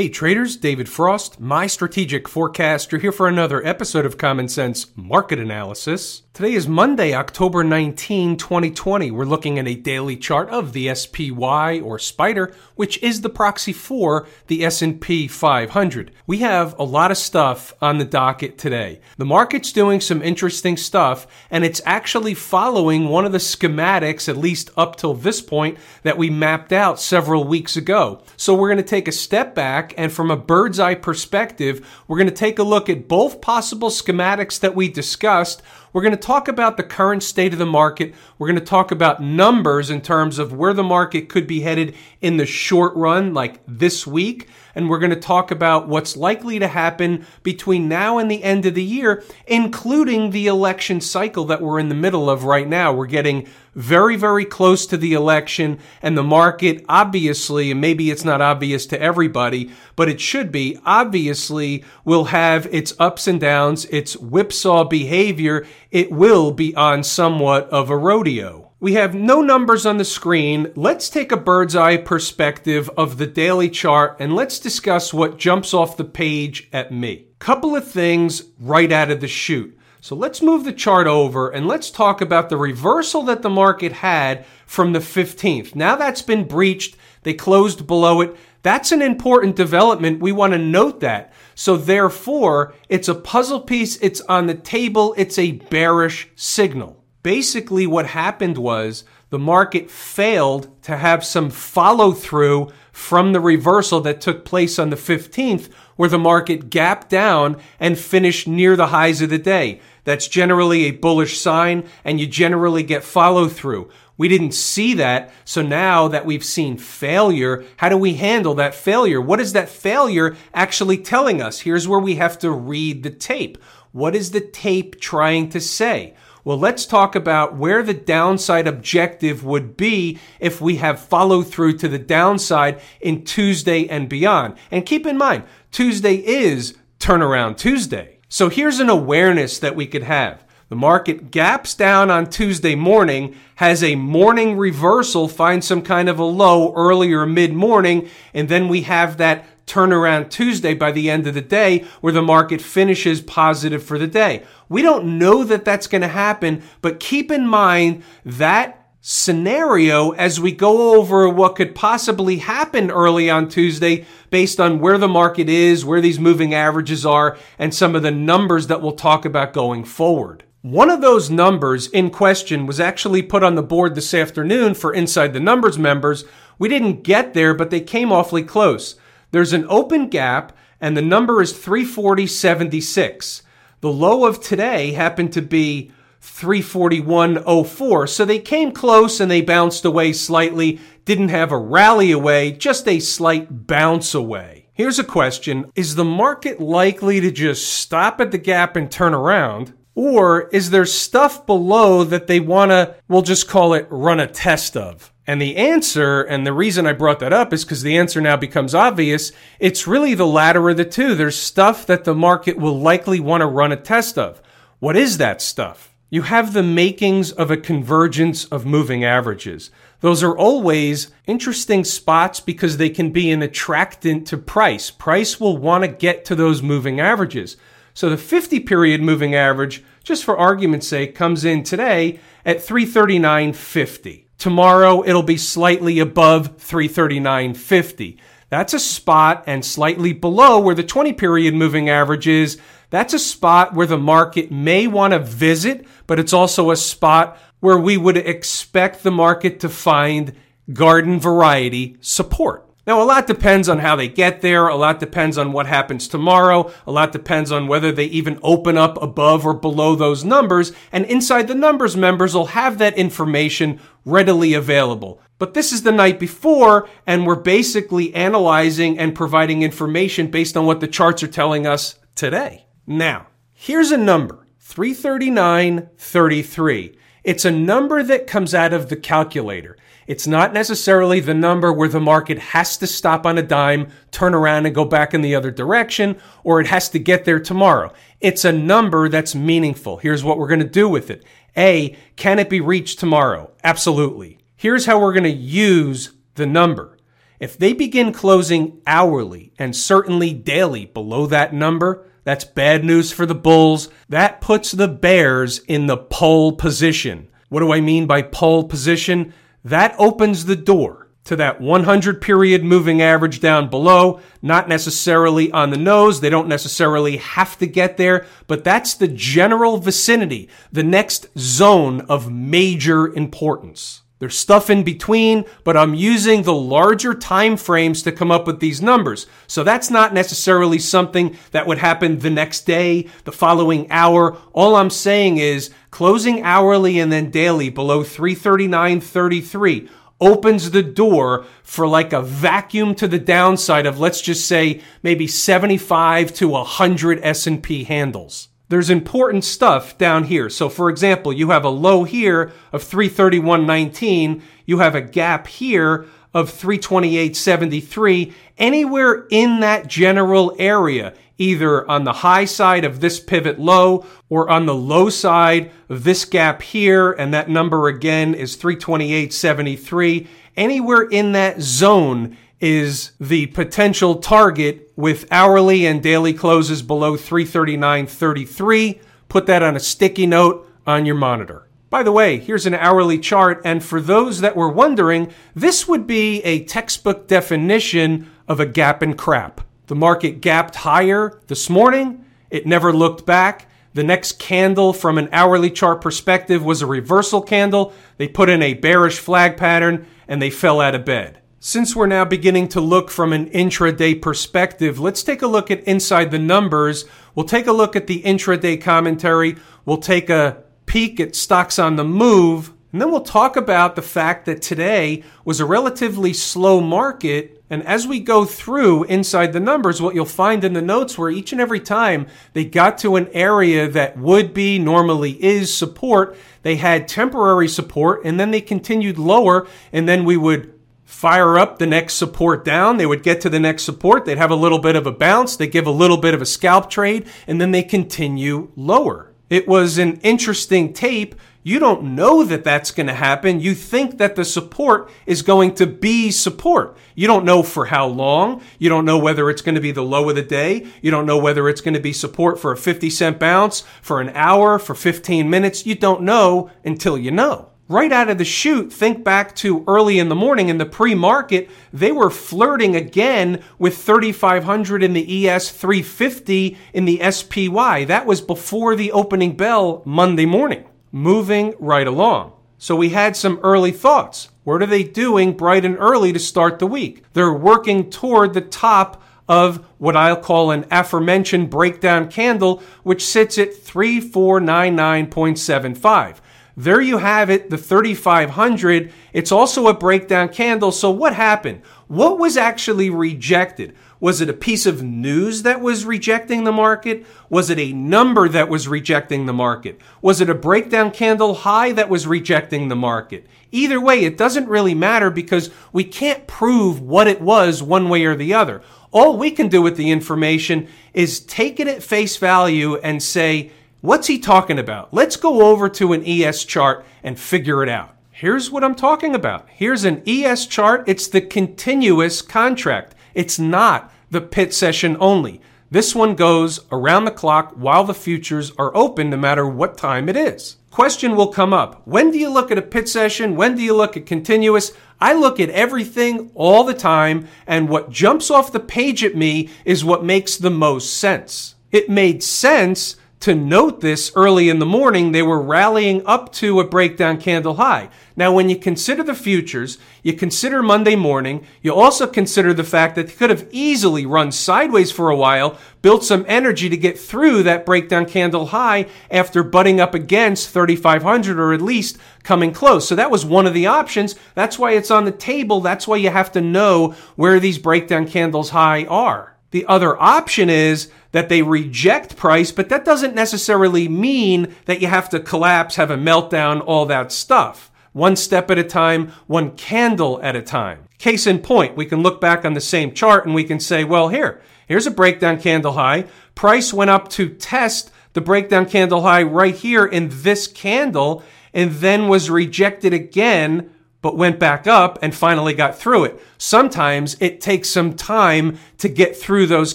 Hey traders, David Frost, my strategic forecast. You're here for another episode of Common Sense Market Analysis. Today is Monday, October 19, 2020. We're looking at a daily chart of the SPY or Spider, which is the proxy for the S&P 500. We have a lot of stuff on the docket today. The market's doing some interesting stuff and it's actually following one of the schematics at least up till this point that we mapped out several weeks ago. So we're going to take a step back and from a bird's eye perspective, we're going to take a look at both possible schematics that we discussed we're going to talk about the current state of the market. We're going to talk about numbers in terms of where the market could be headed in the short run, like this week. And we're going to talk about what's likely to happen between now and the end of the year, including the election cycle that we're in the middle of right now. We're getting very, very close to the election, and the market, obviously, and maybe it's not obvious to everybody, but it should be, obviously, will have its ups and downs, its whipsaw behavior. It will be on somewhat of a rodeo. We have no numbers on the screen. Let's take a bird's eye perspective of the daily chart and let's discuss what jumps off the page at me. Couple of things right out of the chute. So let's move the chart over and let's talk about the reversal that the market had from the 15th. Now that's been breached. They closed below it. That's an important development. We want to note that. So therefore, it's a puzzle piece. It's on the table. It's a bearish signal. Basically, what happened was the market failed to have some follow through from the reversal that took place on the 15th, where the market gapped down and finished near the highs of the day. That's generally a bullish sign, and you generally get follow through. We didn't see that. So now that we've seen failure, how do we handle that failure? What is that failure actually telling us? Here's where we have to read the tape. What is the tape trying to say? Well, let's talk about where the downside objective would be if we have follow through to the downside in Tuesday and beyond. And keep in mind, Tuesday is turnaround Tuesday. So here's an awareness that we could have. The market gaps down on Tuesday morning, has a morning reversal, finds some kind of a low earlier mid morning, and then we have that turnaround Tuesday by the end of the day where the market finishes positive for the day. We don't know that that's going to happen, but keep in mind that scenario as we go over what could possibly happen early on Tuesday based on where the market is, where these moving averages are, and some of the numbers that we'll talk about going forward. One of those numbers in question was actually put on the board this afternoon for Inside the Numbers members. We didn't get there, but they came awfully close. There's an open gap, and the number is 340.76. The low of today happened to be 341.04. So they came close and they bounced away slightly, didn't have a rally away, just a slight bounce away. Here's a question Is the market likely to just stop at the gap and turn around? Or is there stuff below that they want to, we'll just call it run a test of? And the answer, and the reason I brought that up is because the answer now becomes obvious. It's really the latter of the two. There's stuff that the market will likely want to run a test of. What is that stuff? You have the makings of a convergence of moving averages. Those are always interesting spots because they can be an attractant to price. Price will want to get to those moving averages. So the 50 period moving average, just for argument's sake, comes in today at 339.50. Tomorrow it'll be slightly above 339.50. That's a spot and slightly below where the 20 period moving average is. That's a spot where the market may want to visit, but it's also a spot where we would expect the market to find garden variety support. Now, a lot depends on how they get there. A lot depends on what happens tomorrow. A lot depends on whether they even open up above or below those numbers. And inside the numbers members will have that information readily available. But this is the night before, and we're basically analyzing and providing information based on what the charts are telling us today. Now, here's a number 339.33. It's a number that comes out of the calculator. It's not necessarily the number where the market has to stop on a dime, turn around and go back in the other direction, or it has to get there tomorrow. It's a number that's meaningful. Here's what we're going to do with it. A, can it be reached tomorrow? Absolutely. Here's how we're going to use the number. If they begin closing hourly and certainly daily below that number, that's bad news for the Bulls. That puts the Bears in the pole position. What do I mean by pole position? That opens the door to that 100 period moving average down below, not necessarily on the nose. They don't necessarily have to get there, but that's the general vicinity, the next zone of major importance. There's stuff in between, but I'm using the larger time frames to come up with these numbers. So that's not necessarily something that would happen the next day, the following hour. All I'm saying is closing hourly and then daily below 339.33 opens the door for like a vacuum to the downside of let's just say maybe 75 to 100 S&P handles. There's important stuff down here. So for example, you have a low here of 331.19, you have a gap here of 328.73, anywhere in that general area, either on the high side of this pivot low or on the low side of this gap here, and that number again is 328.73. Anywhere in that zone is the potential target with hourly and daily closes below 339.33. Put that on a sticky note on your monitor. By the way, here's an hourly chart, and for those that were wondering, this would be a textbook definition of a gap and crap. The market gapped higher this morning. It never looked back. The next candle from an hourly chart perspective was a reversal candle. They put in a bearish flag pattern and they fell out of bed. Since we're now beginning to look from an intraday perspective, let's take a look at inside the numbers. We'll take a look at the intraday commentary. We'll take a peek at stocks on the move. And then we'll talk about the fact that today was a relatively slow market and as we go through inside the numbers, what you'll find in the notes where each and every time they got to an area that would be, normally is support, they had temporary support and then they continued lower and then we would fire up the next support down. They would get to the next support. They'd have a little bit of a bounce. They give a little bit of a scalp trade and then they continue lower. It was an interesting tape you don't know that that's going to happen. You think that the support is going to be support. You don't know for how long. You don't know whether it's going to be the low of the day. You don't know whether it's going to be support for a 50 cent bounce, for an hour, for 15 minutes. You don't know until you know. Right out of the chute, think back to early in the morning in the pre market, they were flirting again with 3,500 in the ES 350 in the SPY. That was before the opening bell Monday morning moving right along. So we had some early thoughts. What are they doing bright and early to start the week? They're working toward the top of what I'll call an aforementioned breakdown candle, which sits at 3499.75. There you have it, the 3500. It's also a breakdown candle. So what happened? What was actually rejected? Was it a piece of news that was rejecting the market? Was it a number that was rejecting the market? Was it a breakdown candle high that was rejecting the market? Either way, it doesn't really matter because we can't prove what it was one way or the other. All we can do with the information is take it at face value and say, what's he talking about? Let's go over to an ES chart and figure it out. Here's what I'm talking about. Here's an ES chart. It's the continuous contract. It's not the pit session only. This one goes around the clock while the futures are open, no matter what time it is. Question will come up. When do you look at a pit session? When do you look at continuous? I look at everything all the time, and what jumps off the page at me is what makes the most sense. It made sense to note this early in the morning, they were rallying up to a breakdown candle high. Now, when you consider the futures, you consider Monday morning, you also consider the fact that they could have easily run sideways for a while, built some energy to get through that breakdown candle high after butting up against 3,500 or at least coming close. So that was one of the options. That's why it's on the table. That's why you have to know where these breakdown candles high are. The other option is that they reject price, but that doesn't necessarily mean that you have to collapse, have a meltdown, all that stuff. One step at a time, one candle at a time. Case in point, we can look back on the same chart and we can say, well, here, here's a breakdown candle high. Price went up to test the breakdown candle high right here in this candle and then was rejected again but went back up and finally got through it. Sometimes it takes some time to get through those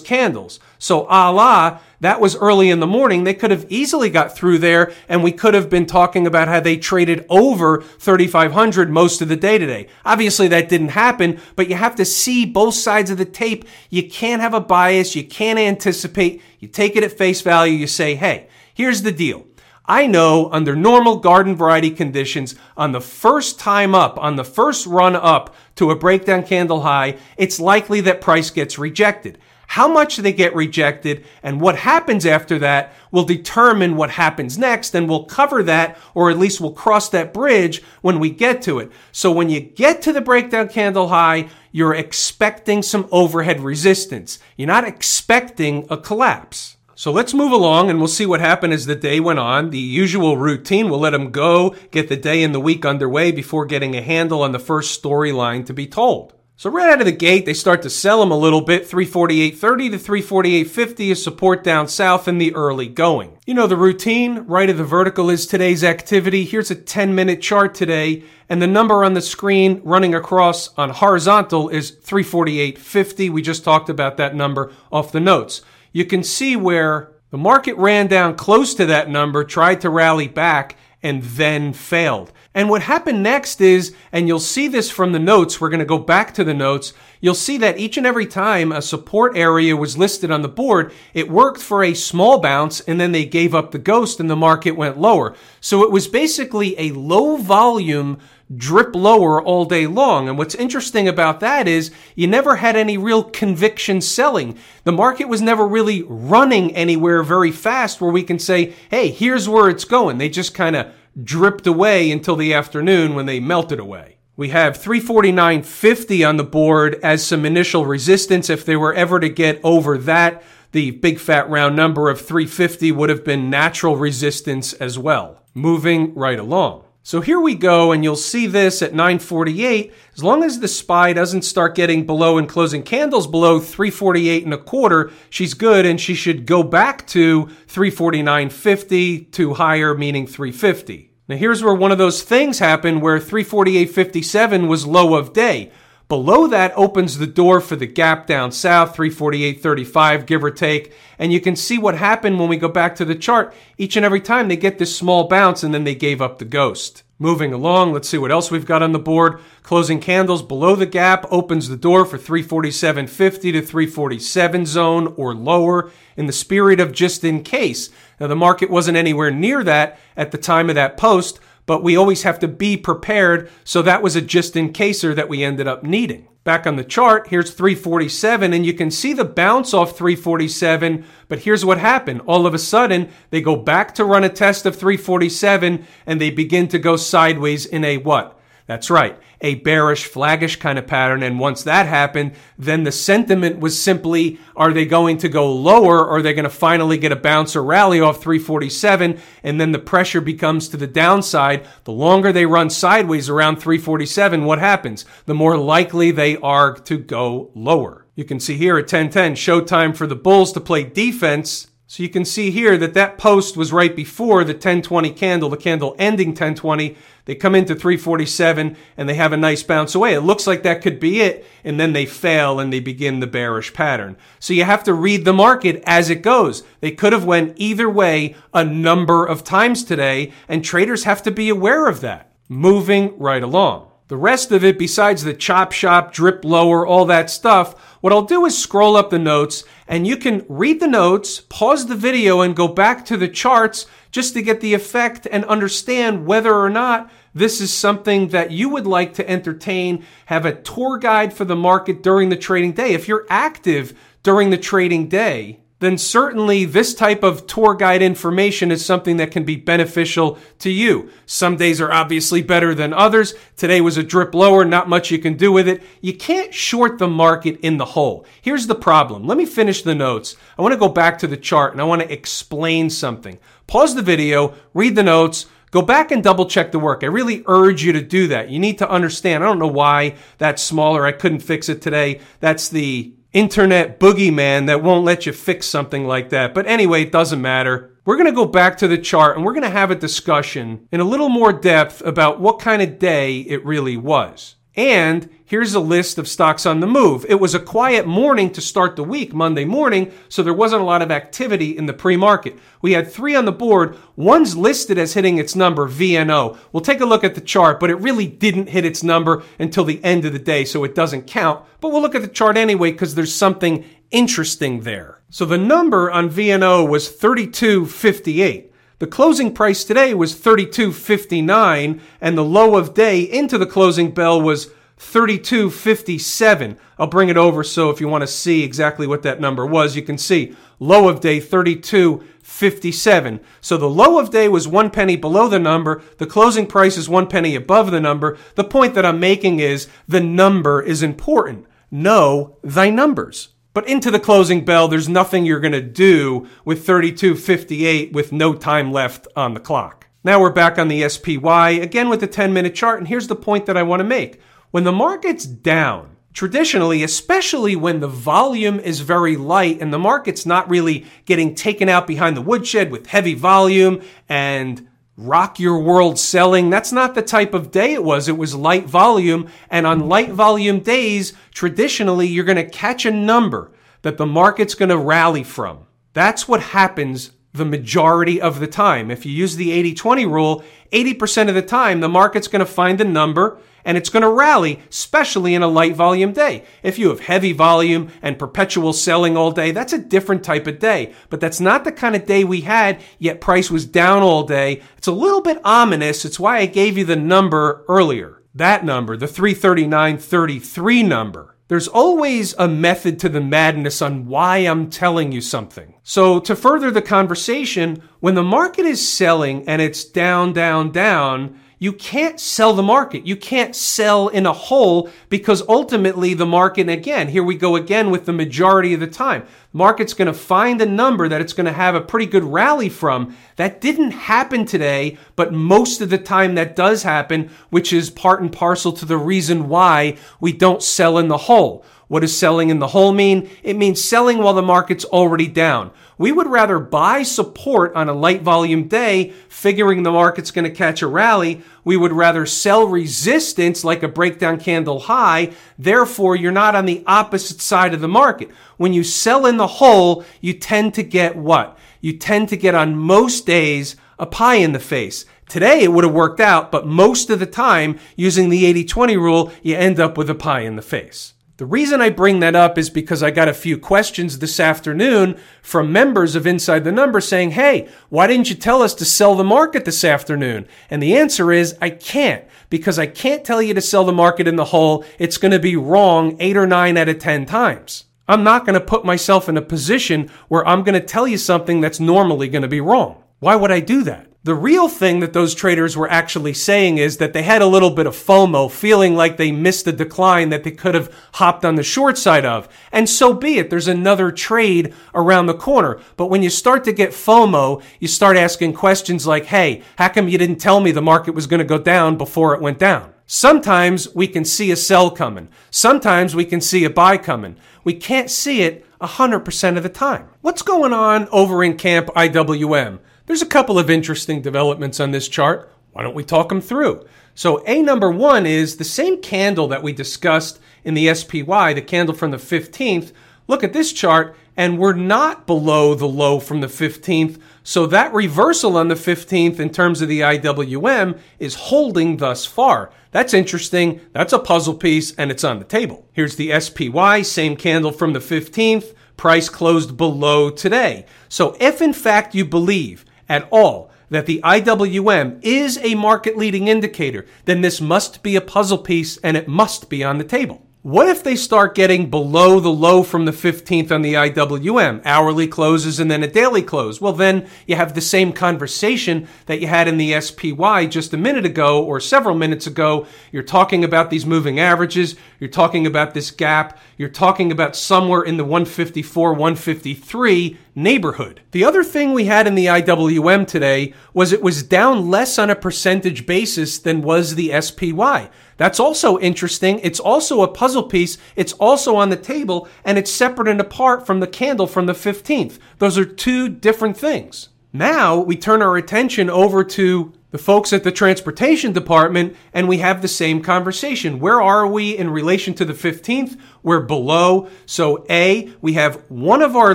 candles. So Allah, that was early in the morning. They could have easily got through there and we could have been talking about how they traded over 3,500 most of the day today. Obviously that didn't happen, but you have to see both sides of the tape. You can't have a bias. You can't anticipate. You take it at face value. You say, Hey, here's the deal. I know under normal garden variety conditions, on the first time up, on the first run up to a breakdown candle high, it's likely that price gets rejected. How much they get rejected and what happens after that will determine what happens next, and we'll cover that, or at least we'll cross that bridge when we get to it. So when you get to the breakdown candle high, you're expecting some overhead resistance. You're not expecting a collapse. So let's move along and we'll see what happened as the day went on. The usual routine, we'll let them go, get the day and the week underway before getting a handle on the first storyline to be told. So right out of the gate, they start to sell them a little bit. 348.30 to 348.50 is support down south in the early going. You know the routine, right of the vertical is today's activity. Here's a 10 minute chart today, and the number on the screen running across on horizontal is 348.50. We just talked about that number off the notes you can see where the market ran down close to that number, tried to rally back, and then failed. And what happened next is, and you'll see this from the notes, we're going to go back to the notes. You'll see that each and every time a support area was listed on the board, it worked for a small bounce and then they gave up the ghost and the market went lower. So it was basically a low volume drip lower all day long. And what's interesting about that is you never had any real conviction selling. The market was never really running anywhere very fast where we can say, hey, here's where it's going. They just kind of dripped away until the afternoon when they melted away. We have 349.50 on the board as some initial resistance. If they were ever to get over that, the big fat round number of 350 would have been natural resistance as well. Moving right along. So here we go, and you'll see this at 948. As long as the SPY doesn't start getting below and closing candles below 348 and a quarter, she's good, and she should go back to 349.50 to higher, meaning 350. Now here's where one of those things happened where 348.57 was low of day. Below that opens the door for the gap down south, 348.35, give or take. And you can see what happened when we go back to the chart. Each and every time they get this small bounce and then they gave up the ghost. Moving along, let's see what else we've got on the board. Closing candles below the gap opens the door for 347.50 to 347 zone or lower in the spirit of just in case. Now the market wasn't anywhere near that at the time of that post, but we always have to be prepared. So that was a just in caser that we ended up needing. Back on the chart, here's 347, and you can see the bounce off 347. But here's what happened. All of a sudden, they go back to run a test of 347 and they begin to go sideways in a what? That's right, a bearish, flaggish kind of pattern. And once that happened, then the sentiment was simply, are they going to go lower or are they going to finally get a bounce or rally off 347? And then the pressure becomes to the downside. The longer they run sideways around 347, what happens? The more likely they are to go lower. You can see here at 1010, showtime for the Bulls to play defense so you can see here that that post was right before the 1020 candle, the candle ending 1020. They come into 347 and they have a nice bounce away. It looks like that could be it. And then they fail and they begin the bearish pattern. So you have to read the market as it goes. They could have went either way a number of times today and traders have to be aware of that. Moving right along. The rest of it, besides the chop shop, drip lower, all that stuff, what I'll do is scroll up the notes and you can read the notes, pause the video and go back to the charts just to get the effect and understand whether or not this is something that you would like to entertain, have a tour guide for the market during the trading day. If you're active during the trading day, then certainly this type of tour guide information is something that can be beneficial to you. Some days are obviously better than others. Today was a drip lower, not much you can do with it. You can't short the market in the hole. Here's the problem. Let me finish the notes. I want to go back to the chart and I want to explain something. Pause the video, read the notes, Go back and double check the work. I really urge you to do that. You need to understand. I don't know why that's smaller. I couldn't fix it today. That's the internet boogeyman that won't let you fix something like that. But anyway, it doesn't matter. we're going to go back to the chart and we're going to have a discussion in a little more depth about what kind of day it really was. And here's a list of stocks on the move. It was a quiet morning to start the week, Monday morning, so there wasn't a lot of activity in the pre market. We had three on the board. One's listed as hitting its number, VNO. We'll take a look at the chart, but it really didn't hit its number until the end of the day, so it doesn't count. But we'll look at the chart anyway because there's something interesting there. So the number on VNO was 3258. The closing price today was 32.59 and the low of day into the closing bell was 32.57. I'll bring it over so if you want to see exactly what that number was, you can see low of day 32.57. So the low of day was one penny below the number. The closing price is one penny above the number. The point that I'm making is the number is important. Know thy numbers. But into the closing bell, there's nothing you're going to do with 32.58 with no time left on the clock. Now we're back on the SPY, again with the 10 minute chart, and here's the point that I want to make. When the market's down, traditionally, especially when the volume is very light and the market's not really getting taken out behind the woodshed with heavy volume and rock your world selling. That's not the type of day it was. It was light volume. And on light volume days, traditionally, you're going to catch a number that the market's going to rally from. That's what happens the majority of the time. If you use the 80 20 rule, 80% of the time, the market's going to find a number and it's going to rally, especially in a light volume day. If you have heavy volume and perpetual selling all day, that's a different type of day. But that's not the kind of day we had, yet price was down all day. It's a little bit ominous. It's why I gave you the number earlier. That number, the 339.33 number. There's always a method to the madness on why I'm telling you something. So to further the conversation, when the market is selling and it's down, down, down, you can't sell the market. You can't sell in a hole because ultimately the market, again, here we go again with the majority of the time. Market's going to find a number that it's going to have a pretty good rally from. That didn't happen today, but most of the time that does happen, which is part and parcel to the reason why we don't sell in the hole. What does selling in the hole mean? It means selling while the market's already down. We would rather buy support on a light volume day, figuring the market's going to catch a rally. We would rather sell resistance like a breakdown candle high. Therefore, you're not on the opposite side of the market. When you sell in the hole, you tend to get what? You tend to get on most days a pie in the face. Today it would have worked out, but most of the time, using the 80-20 rule, you end up with a pie in the face. The reason I bring that up is because I got a few questions this afternoon from members of Inside the Number saying, Hey, why didn't you tell us to sell the market this afternoon? And the answer is I can't because I can't tell you to sell the market in the hole. It's going to be wrong eight or nine out of 10 times. I'm not going to put myself in a position where I'm going to tell you something that's normally going to be wrong. Why would I do that? The real thing that those traders were actually saying is that they had a little bit of FOMO, feeling like they missed a decline that they could have hopped on the short side of. And so be it. There's another trade around the corner. But when you start to get FOMO, you start asking questions like, hey, how come you didn't tell me the market was going to go down before it went down? Sometimes we can see a sell coming. Sometimes we can see a buy coming. We can't see it 100% of the time. What's going on over in Camp IWM? There's a couple of interesting developments on this chart. Why don't we talk them through? So, A number one is the same candle that we discussed in the SPY, the candle from the 15th. Look at this chart, and we're not below the low from the 15th. So, that reversal on the 15th in terms of the IWM is holding thus far. That's interesting. That's a puzzle piece, and it's on the table. Here's the SPY, same candle from the 15th. Price closed below today. So, if in fact you believe at all that the IWM is a market leading indicator, then this must be a puzzle piece and it must be on the table. What if they start getting below the low from the 15th on the IWM, hourly closes and then a daily close? Well, then you have the same conversation that you had in the SPY just a minute ago or several minutes ago. You're talking about these moving averages. You're talking about this gap. You're talking about somewhere in the 154, 153 neighborhood. The other thing we had in the IWM today was it was down less on a percentage basis than was the SPY. That's also interesting. It's also a puzzle piece. It's also on the table and it's separate and apart from the candle from the 15th. Those are two different things. Now we turn our attention over to the folks at the transportation department and we have the same conversation. Where are we in relation to the 15th? We're below. So A, we have one of our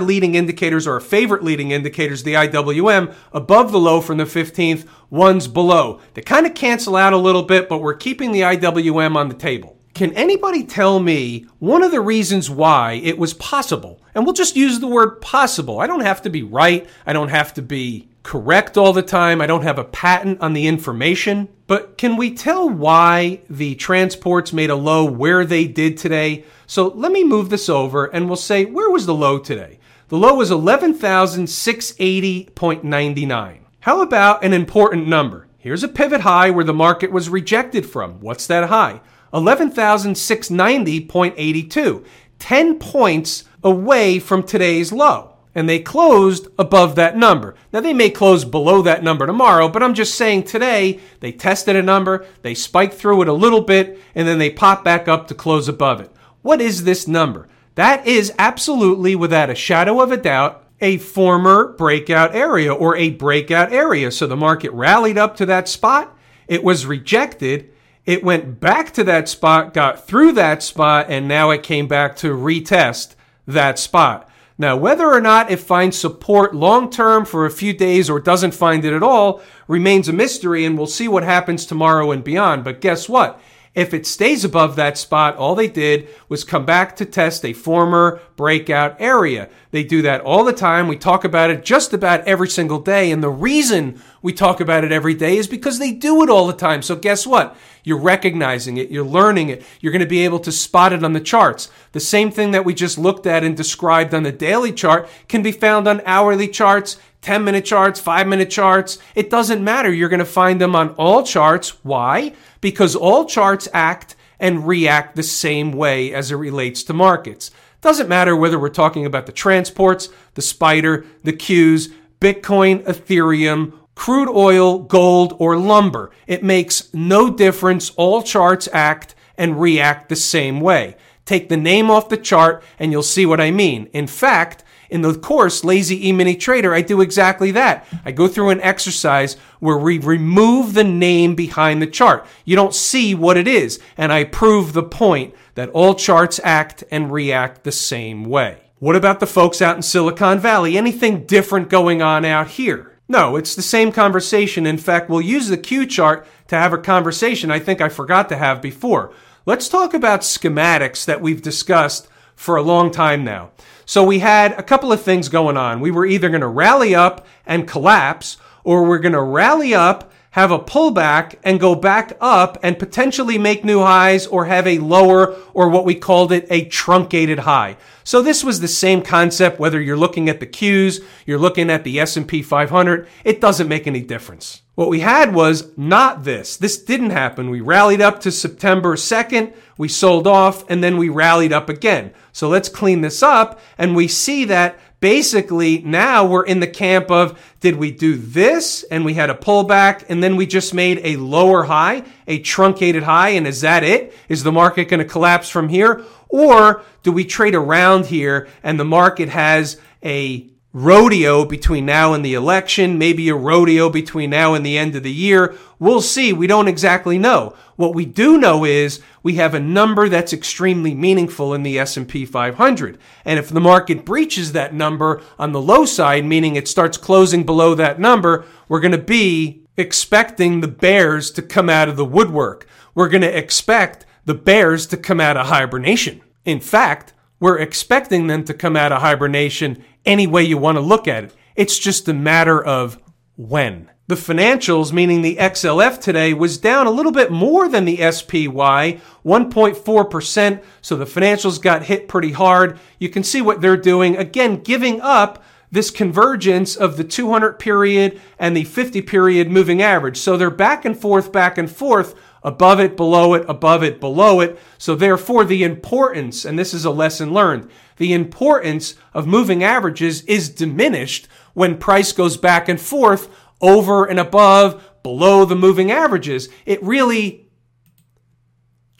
leading indicators, our favorite leading indicators, the IWM, above the low from the 15th, one's below. They kind of cancel out a little bit, but we're keeping the IWM on the table. Can anybody tell me one of the reasons why it was possible? And we'll just use the word possible. I don't have to be right. I don't have to be correct all the time. I don't have a patent on the information. But can we tell why the transports made a low where they did today? So let me move this over and we'll say, where was the low today? The low was 11,680.99. How about an important number? Here's a pivot high where the market was rejected from. What's that high? 11,690.82, 10 points away from today's low. And they closed above that number. Now, they may close below that number tomorrow, but I'm just saying today they tested a number, they spiked through it a little bit, and then they pop back up to close above it. What is this number? That is absolutely, without a shadow of a doubt, a former breakout area or a breakout area. So the market rallied up to that spot, it was rejected, it went back to that spot, got through that spot, and now it came back to retest that spot. Now, whether or not it finds support long term for a few days or doesn't find it at all remains a mystery, and we'll see what happens tomorrow and beyond. But guess what? If it stays above that spot, all they did was come back to test a former breakout area. They do that all the time. We talk about it just about every single day. And the reason we talk about it every day is because they do it all the time. So guess what? You're recognizing it. You're learning it. You're going to be able to spot it on the charts. The same thing that we just looked at and described on the daily chart can be found on hourly charts 10 minute charts, 5 minute charts. It doesn't matter. You're going to find them on all charts. Why? Because all charts act and react the same way as it relates to markets. Doesn't matter whether we're talking about the transports, the spider, the Qs, Bitcoin, Ethereum, crude oil, gold, or lumber. It makes no difference. All charts act and react the same way. Take the name off the chart and you'll see what I mean. In fact, in the course, Lazy E-mini Trader, I do exactly that. I go through an exercise where we remove the name behind the chart. You don't see what it is. And I prove the point that all charts act and react the same way. What about the folks out in Silicon Valley? Anything different going on out here? No, it's the same conversation. In fact, we'll use the Q chart to have a conversation I think I forgot to have before. Let's talk about schematics that we've discussed for a long time now. So we had a couple of things going on. We were either going to rally up and collapse, or we're going to rally up, have a pullback, and go back up and potentially make new highs or have a lower or what we called it a truncated high. So this was the same concept whether you're looking at the Qs, you're looking at the S&P 500, it doesn't make any difference. What we had was not this. This didn't happen. We rallied up to September 2nd, we sold off, and then we rallied up again. So let's clean this up. And we see that basically now we're in the camp of did we do this and we had a pullback and then we just made a lower high, a truncated high, and is that it? Is the market going to collapse from here? Or do we trade around here and the market has a rodeo between now and the election, maybe a rodeo between now and the end of the year. We'll see. We don't exactly know. What we do know is we have a number that's extremely meaningful in the S&P 500. And if the market breaches that number on the low side, meaning it starts closing below that number, we're going to be expecting the bears to come out of the woodwork. We're going to expect the bears to come out of hibernation. In fact, we're expecting them to come out of hibernation any way you want to look at it. It's just a matter of when. The financials, meaning the XLF today, was down a little bit more than the SPY, 1.4%. So the financials got hit pretty hard. You can see what they're doing. Again, giving up this convergence of the 200 period and the 50 period moving average. So they're back and forth, back and forth, above it, below it, above it, below it. So therefore, the importance, and this is a lesson learned, the importance of moving averages is diminished when price goes back and forth over and above, below the moving averages. It really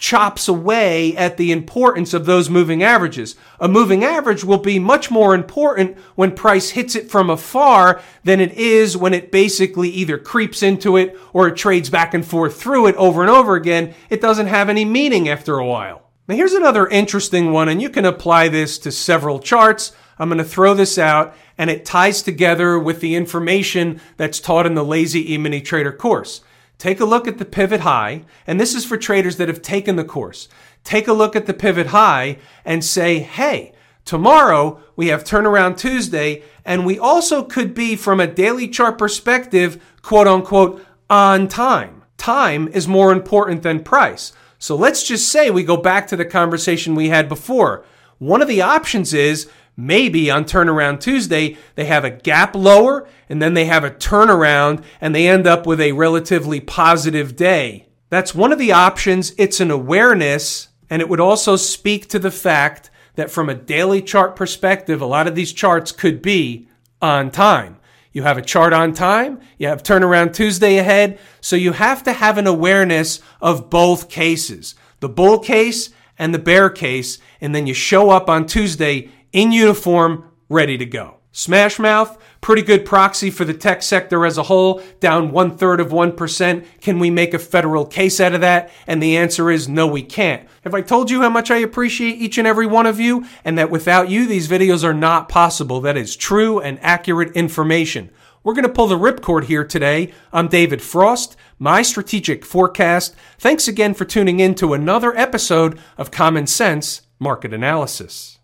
chops away at the importance of those moving averages. A moving average will be much more important when price hits it from afar than it is when it basically either creeps into it or it trades back and forth through it over and over again. It doesn't have any meaning after a while. Now here's another interesting one, and you can apply this to several charts. I'm going to throw this out, and it ties together with the information that's taught in the Lazy E-mini Trader course. Take a look at the pivot high, and this is for traders that have taken the course. Take a look at the pivot high and say, hey, tomorrow we have turnaround Tuesday, and we also could be, from a daily chart perspective, quote unquote, on time. Time is more important than price. So let's just say we go back to the conversation we had before. One of the options is maybe on turnaround Tuesday, they have a gap lower and then they have a turnaround and they end up with a relatively positive day. That's one of the options. It's an awareness and it would also speak to the fact that from a daily chart perspective, a lot of these charts could be on time. You have a chart on time, you have turnaround Tuesday ahead, so you have to have an awareness of both cases, the bull case and the bear case, and then you show up on Tuesday in uniform, ready to go. Smashmouth, pretty good proxy for the tech sector as a whole, down one third of 1%. Can we make a federal case out of that? And the answer is no, we can't. Have I told you how much I appreciate each and every one of you and that without you, these videos are not possible? That is true and accurate information. We're going to pull the ripcord here today. I'm David Frost, my strategic forecast. Thanks again for tuning in to another episode of Common Sense Market Analysis.